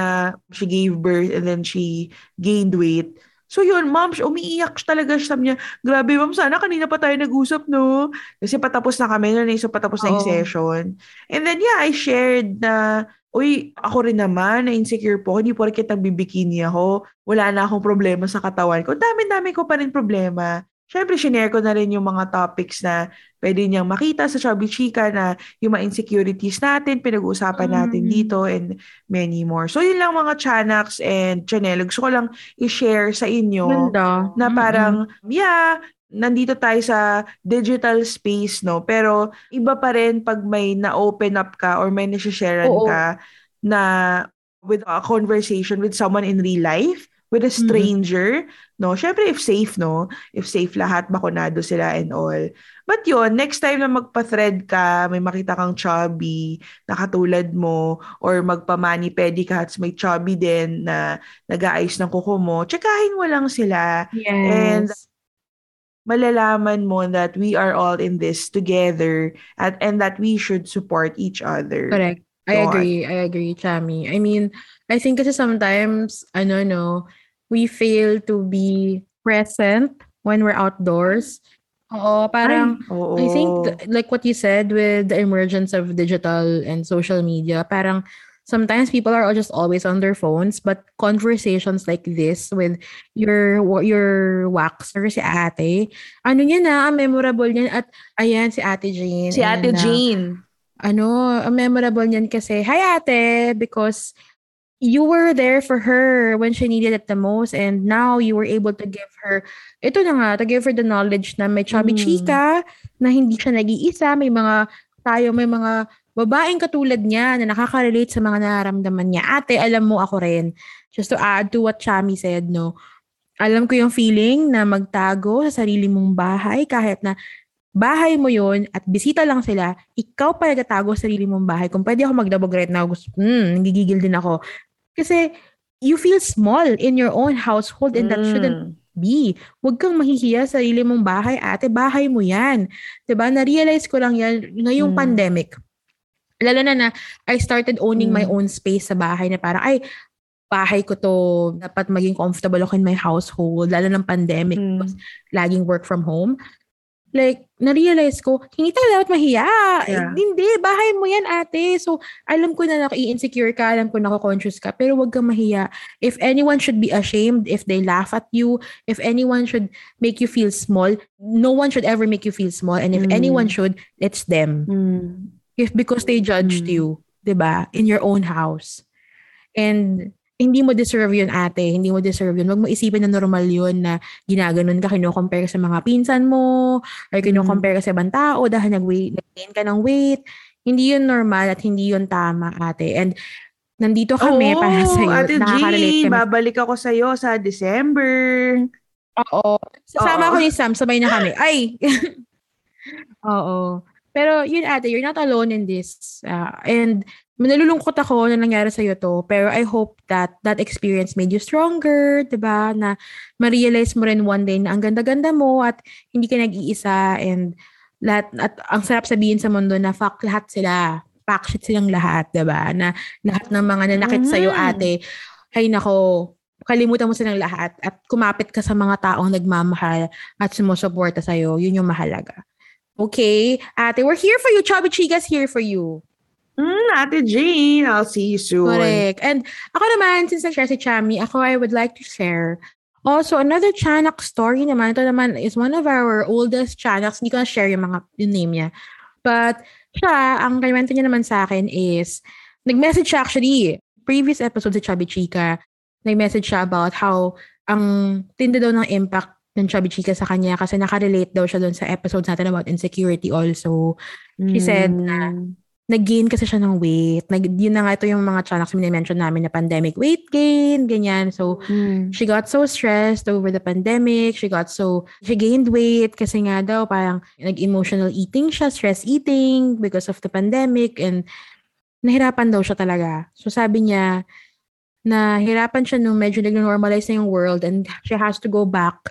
she gave birth and then she gained weight. So yun, ma'am, umiiyak talaga siya. Niya, grabe ma'am, sana kanina pa tayo nag-usap, no? Kasi patapos na kami na, so patapos na yung session. And then yeah, I shared na, uy, ako rin naman, na-insecure po, hindi po rin kitang bibikini ako. Wala na akong problema sa katawan ko. Dami-dami ko pa rin problema. Siyempre, shinare ko na rin yung mga topics na pwede niyang makita sa Chubby Chica na yung mga insecurities natin, pinag-uusapan natin mm. dito and many more. So, yun lang mga Chanax and Chanel. Gusto ko lang i-share sa inyo Ganda. na parang, mm-hmm. yeah, nandito tayo sa digital space, no? Pero iba pa rin pag may na-open up ka or may nasisharean ka na with a conversation with someone in real life with a mm-hmm. stranger, mm-hmm. no? Syempre, if safe, no? If safe lahat, bakunado sila and all. But yun, next time na magpa-thread ka, may makita kang chubby na katulad mo, or magpa-mani-pedi ka at may chubby din na nag-aayos ng kuko mo, tsekahin mo lang sila. Yes. And malalaman mo that we are all in this together at and that we should support each other. Correct. I agree. I agree, Chami. I mean, I think kasi sometimes, ano no, we fail to be present when we're outdoors. Oo, parang Ay, oo. I think th- like what you said with the emergence of digital and social media, parang sometimes people are just always on their phones but conversations like this with your your waxer si ate ano niya na memorable niyan at ayan si ate Jane si ate Jane ano memorable niyan kasi hi ate because you were there for her when she needed it the most and now you were able to give her ito na nga to give her the knowledge na may chubby mm. chika na hindi siya nag-iisa may mga tayo may mga babaeng katulad niya na nakaka-relate sa mga nararamdaman niya ate alam mo ako rin just to add to what Chami said no alam ko yung feeling na magtago sa sarili mong bahay kahit na bahay mo yon at bisita lang sila, ikaw pa nagtatago sa sarili mong bahay. Kung pwede ako magdabog right now, gusto, hmm, nagigigil din ako. Kasi you feel small in your own household and mm. that shouldn't be. Huwag kang mahihiya sa sarili mong bahay, ate. Bahay mo yan. ba diba? Na-realize ko lang yan ngayong mm. pandemic. Lalo na na I started owning mm. my own space sa bahay na parang, ay, bahay ko to, dapat maging comfortable ako in my household, lalo ng pandemic, mm. laging work from home like, na-realize ko, hindi tayo dapat mahiya. Eh, yeah. Eh, hindi, bahay mo yan, ate. So, alam ko na naki-insecure ka, alam ko na conscious ka, pero wag kang mahiya. If anyone should be ashamed, if they laugh at you, if anyone should make you feel small, no one should ever make you feel small. And if mm. anyone should, it's them. Mm. If because they judged mm. you, 'di ba In your own house. And hindi mo deserve yun ate, hindi mo deserve yun. Huwag mo isipin na normal yun na ginaganon ka, kino-compare sa mga pinsan mo, or kino-compare ka sa ibang tao dahil nag-weight, nag-gain ka ng weight. Hindi yun normal at hindi yun tama ate. And nandito kami oh, para sa iyo. Ate G, babalik ako sa iyo sa December. Oo. Sasama ako ni Sam, sabay na kami. Ay! Oo. Pero yun ate, you're not alone in this. Uh, and nalulungkot ako na nangyari sa iyo to, pero I hope that that experience made you stronger, 'di ba? Na ma-realize mo rin one day na ang ganda-ganda mo at hindi ka nag-iisa and lahat at ang sarap sabihin sa mundo na fuck lahat sila. Pack shit silang lahat, 'di ba? Na lahat ng mga nanakit mm-hmm. sa iyo, ate, ay nako, kalimutan mo silang lahat at kumapit ka sa mga taong nagmamahal at sumusuporta sa iyo. Yun yung mahalaga. Okay, ate, we're here for you. Chubby Chicas here for you. Mm, Ate Jane, I'll see you soon. Correct. And ako naman, since na-share si Chami, ako I would like to share also another Chanak story naman. Ito naman is one of our oldest Chanaks. Hindi ko na-share yung mga yung name niya. But siya, ang kwento niya naman sa akin is, nag-message siya actually, previous episode sa Chubby Chica, nag-message siya about how ang tinda daw ng impact ng Chubby Chica sa kanya kasi nakarelate daw siya doon sa episodes natin about insecurity also. She mm. said na hmm nag-gain kasi siya ng weight. Nag, yun na nga ito yung mga channels mini-mention namin na pandemic weight gain, ganyan. So, mm. she got so stressed over the pandemic. She got so, she gained weight kasi nga daw parang nag-emotional eating siya, stress eating because of the pandemic and nahirapan daw siya talaga. So, sabi niya, na hirapan siya nung medyo nag-normalize na yung world and she has to go back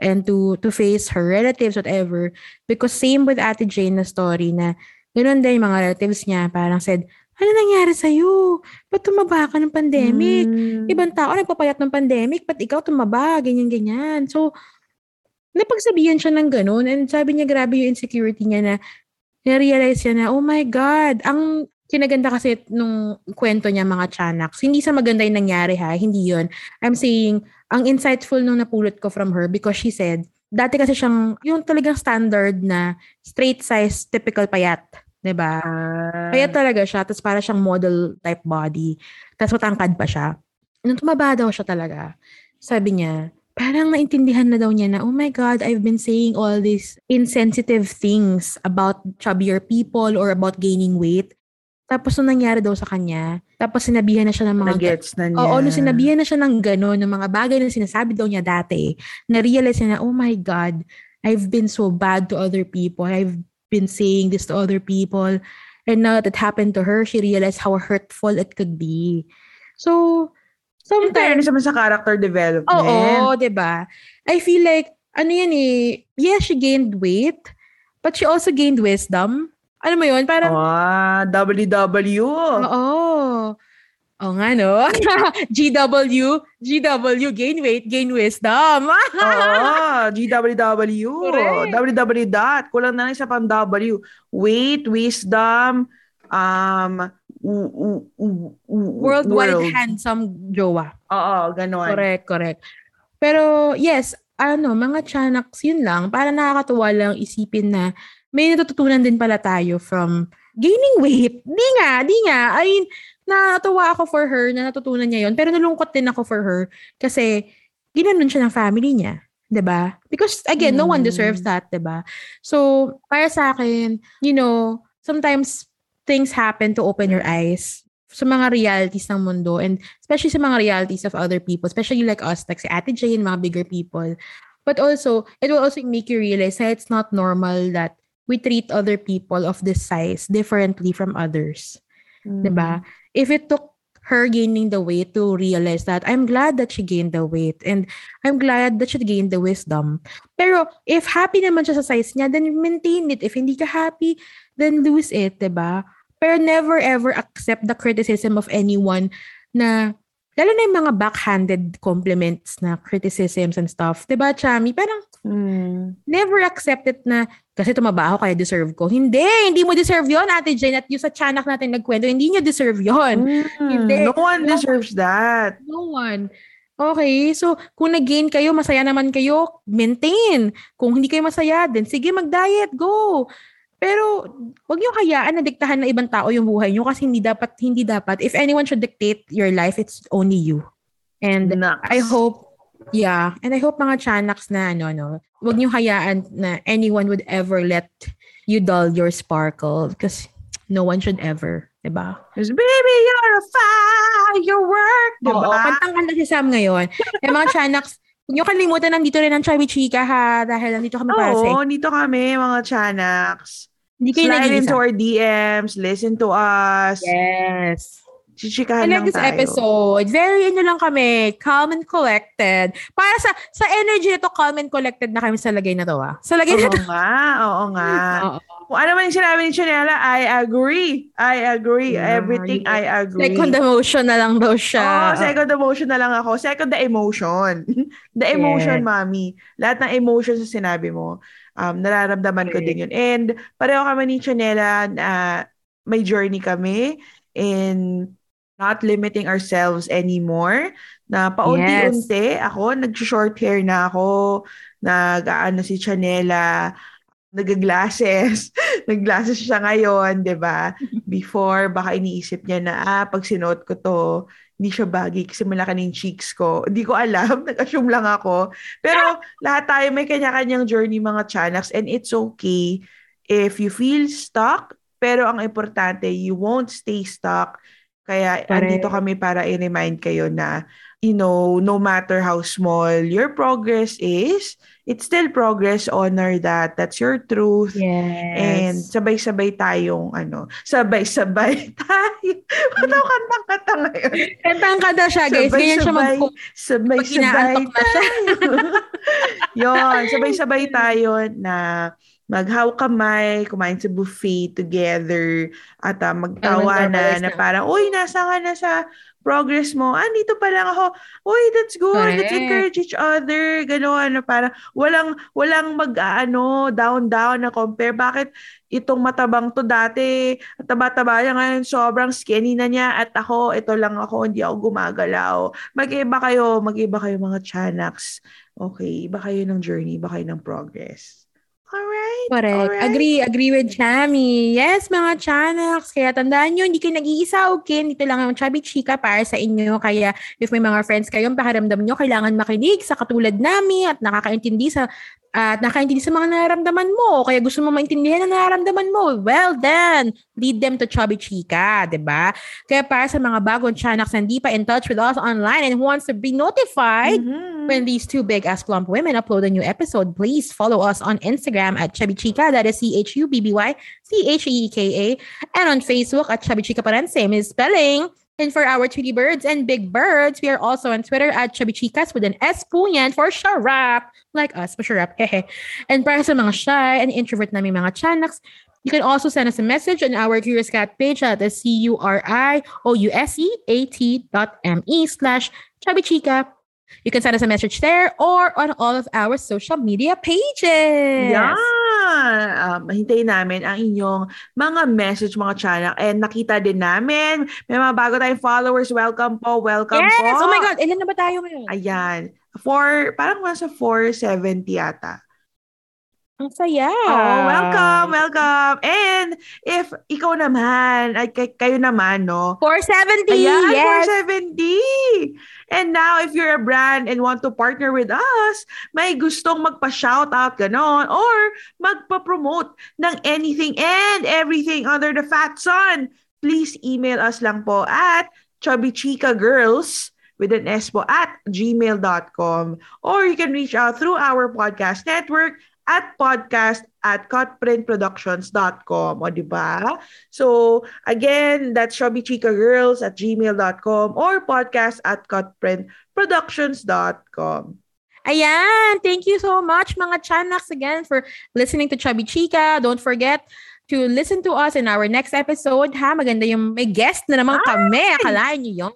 and to to face her relatives, whatever. Because same with Ate Jane na story na ganoon din yung mga relatives niya parang said, ano nangyari sa'yo? Ba't tumaba ka ng pandemic? Mm. Ibang tao nagpapayat ng pandemic, ba't ikaw tumaba? Ganyan-ganyan. So, napagsabihan siya ng ganun and sabi niya grabe yung insecurity niya na na-realize niya na, oh my God, ang kinaganda kasi nung kwento niya mga Chanaks, hindi sa maganda yung nangyari ha, hindi yon I'm saying, ang insightful nung napulot ko from her because she said, dati kasi siyang, yung talagang standard na straight size, typical payat. 'Di ba? Ah. Kaya talaga siya, tapos para siyang model type body. Tapos matangkad pa siya. Nung tumaba daw siya talaga, sabi niya, parang naintindihan na daw niya na, oh my God, I've been saying all these insensitive things about chubbier people or about gaining weight. Tapos nung nangyari daw sa kanya, tapos sinabihan na siya ng mga... Nagets na niya. Oo, nung sinabihan na siya ng gano'n, ng mga bagay na sinasabi daw niya dati, na-realize niya na, oh my God, I've been so bad to other people. I've been saying this to other people. And now that it happened to her, she realized how hurtful it could be. So, sometimes... In sa character development. Oo, di ba? I feel like, ano yan eh, yeah, she gained weight, but she also gained wisdom alam mo yun? Parang... Ah, WW. Oo. Oo nga, no? GW, GW, gain weight, gain wisdom. Oo, GWW. Correct. WW dot. Kulang na lang sa pang W. Weight, wisdom, um, worldwide world. handsome jowa. Oo, ganon. Correct, correct. Pero yes, ano, mga chanaks, yun lang. Para nakakatuwa lang isipin na may natututunan din pala tayo from gaining weight. Di nga, di nga. I mean, natuwa ako for her na natutunan niya yon Pero nalungkot din ako for her kasi ginanon siya ng family niya. 'di ba? Because again, mm. no one deserves hmm. that, 'di ba? So, para sa akin, you know, sometimes things happen to open your eyes sa mga realities ng mundo and especially sa mga realities of other people, especially like us, like si Ate Jane, mga bigger people. But also, it will also make you realize that it's not normal that we treat other people of this size differently from others. Mm. 'Di ba? If it took her gaining the weight to realize that I'm glad that she gained the weight and I'm glad that she gained the wisdom. Pero if happy naman siya sa size niya, then maintain it. If hindi ka happy, then lose it, 'di ba? Pero never ever accept the criticism of anyone na lalo na yung mga backhanded compliments na criticisms and stuff. 'Di ba, Chami? Parang mm. never accept it na kasi tumaba ako kaya deserve ko. Hindi, hindi mo deserve 'yon, Ate Jane. At yung sa tiyanak natin nagkwento, hindi niyo deserve 'yon. Mm. Hindi. No one deserves that. No one. Okay, so kung nag-gain kayo, masaya naman kayo, maintain. Kung hindi kayo masaya, then sige mag-diet, go. Pero wag niyo hayaan na diktahan ng ibang tao yung buhay niyo kasi hindi dapat hindi dapat if anyone should dictate your life it's only you. And Nuts. I hope yeah, and I hope mga chanaks na ano no, wag niyo hayaan na anyone would ever let you dull your sparkle because no one should ever, 'di ba? Because baby, you're a firework, 'di ba? Oo, kantang-kanta si Sam ngayon. eh mga chanaks, Huwag niyo kalimutan, nandito rin ang Chubby Chika ha, dahil nandito kami para sa Oo, nandito kami, mga Chanaks. Hindi kayo Slide into our DMs, listen to us. Yes. Chichikahan lang this episode. Very ano lang kami, calm and collected. Para sa sa energy nito, calm and collected na kami sa lagay na to ah. Sa lagay oo na to. nga, oo nga. oo. Kung ano man yung sinabi ni Chanela, I agree. I agree. Yeah, Everything I agree. Second emotion na lang daw siya. Oh, second emotion na lang ako. Second the emotion. the emotion, yeah. mommy. Lahat ng emotions sa sinabi mo, um, nararamdaman okay. ko din yun. And pareho kami ni Chanela na uh, may journey kami in not limiting ourselves anymore. Na paunti-unti, yes. ako, nag-short hair na ako, nag-ano si Chanela, nag-glasses. nag-glasses siya ngayon, 'di ba? Before baka iniisip niya na ah pag sinuot ko 'to, hindi siya bagay kasi malaki ng cheeks ko. Hindi ko alam, nag-assume lang ako. Pero lahat tayo may kanya-kanyang journey mga chanaks and it's okay if you feel stuck, pero ang importante, you won't stay stuck. Kaya Correct. andito kami para i-remind kayo na you know, no matter how small your progress is, it's still progress. Honor that. That's your truth. Yes. And sabay-sabay tayong, ano, sabay-sabay tayo. Ano kantang-kanta ngayon? Kantang-kanta siya, guys. Ganyan siya mag Sabay-sabay siya. Yun, sabay-sabay tayo na maghaw kamay, kumain sa buffet together, at uh, magtawa na, na parang, uy, nasa ka na sa progress mo. Ah, dito pa lang ako. Uy, that's good. Correct. Let's encourage each other. Gano'n, ano, parang walang, walang mag, ano, down-down na compare. Bakit itong matabang to dati, taba-taba niya ngayon, sobrang skinny na niya at ako, ito lang ako, hindi ako gumagalaw. Mag-iba kayo, mag-iba kayo mga chanaks. Okay, iba kayo ng journey, iba kayo ng progress. Alright. Correct. Alright. Agree. Agree with Chami. Yes, mga Chanax. Kaya tandaan nyo, hindi kayo nag-iisa, okay? Dito lang ang Chubby Chika para sa inyo. Kaya if may mga friends kayong pakiramdam nyo, kailangan makinig sa katulad namin at nakakaintindi sa at nakaintindi sa mga nararamdaman mo, kaya gusto mo maintindihan ang nararamdaman mo, well then, lead them to Chubby Chica, ba? Kaya para sa mga bagong Chanax na hindi pa in touch with us online and who wants to be notified Mhm. when these two big ass plump women upload a new episode, please follow us on Instagram at Chubby Chica, that is C-H-U-B-B-Y, C-H-E-E-K-A, and on Facebook at Chubby Chica pa same is spelling. And for our Tweety Birds and Big Birds, we are also on Twitter at Chubby Chicas with an S po yan for Sharap. Like us, for Sharap. Hehe. And para sa mga shy and introvert namin mga chanaks, you can also send us a message on our Curious Cat page at the C-U-R-I-O-U-S-E-A-T dot M-E slash Chubby Chica. You can send us a message there or on all of our social media pages. Yan! Um, hintayin namin ang inyong mga message, mga channel. And nakita din namin, may mga bago tayong followers. Welcome po, welcome Yes! po. Oh my God! Ilan na ba tayo ngayon? Ayan. For, parang nasa 470 yata. Ang saya. Oh, welcome, welcome. And if ikaw naman, ay kay- kayo naman, no? 470! Ayan, yes! 470! And now, if you're a brand and want to partner with us, may gustong magpa-shoutout ganon or magpa-promote ng anything and everything under the Fat Sun, please email us lang po at chubbychicagirls with an S po at gmail.com or you can reach out through our podcast network at podcast at cutprintproductions.com. O, di ba? So, again, that's chubbychicagirls at gmail.com or podcast at cutprintproductions.com. Ayan! Thank you so much mga Chanaks again for listening to Chubby Chica. Don't forget to listen to us in our next episode. Ha? Maganda yung may guest na naman kami. Akalain niyo yun?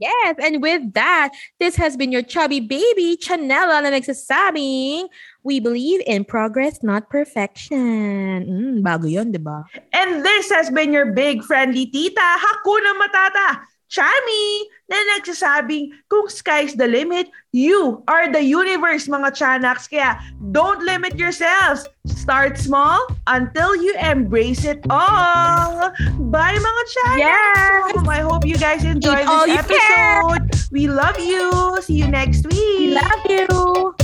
Yes, and with that, this has been your chubby baby, Chanela, na nagsasabing, we believe in progress, not perfection. Mm, bago yun, di ba? And this has been your big friendly tita, Hakuna Matata, Chami, na nagsasabing kung sky's the limit, you are the universe, mga Chanaks. Kaya don't limit yourselves. Start small until you embrace it all. Bye, mga Chanaks. Yes. I hope you guys enjoyed Eat this episode. We love you. See you next week. We love you!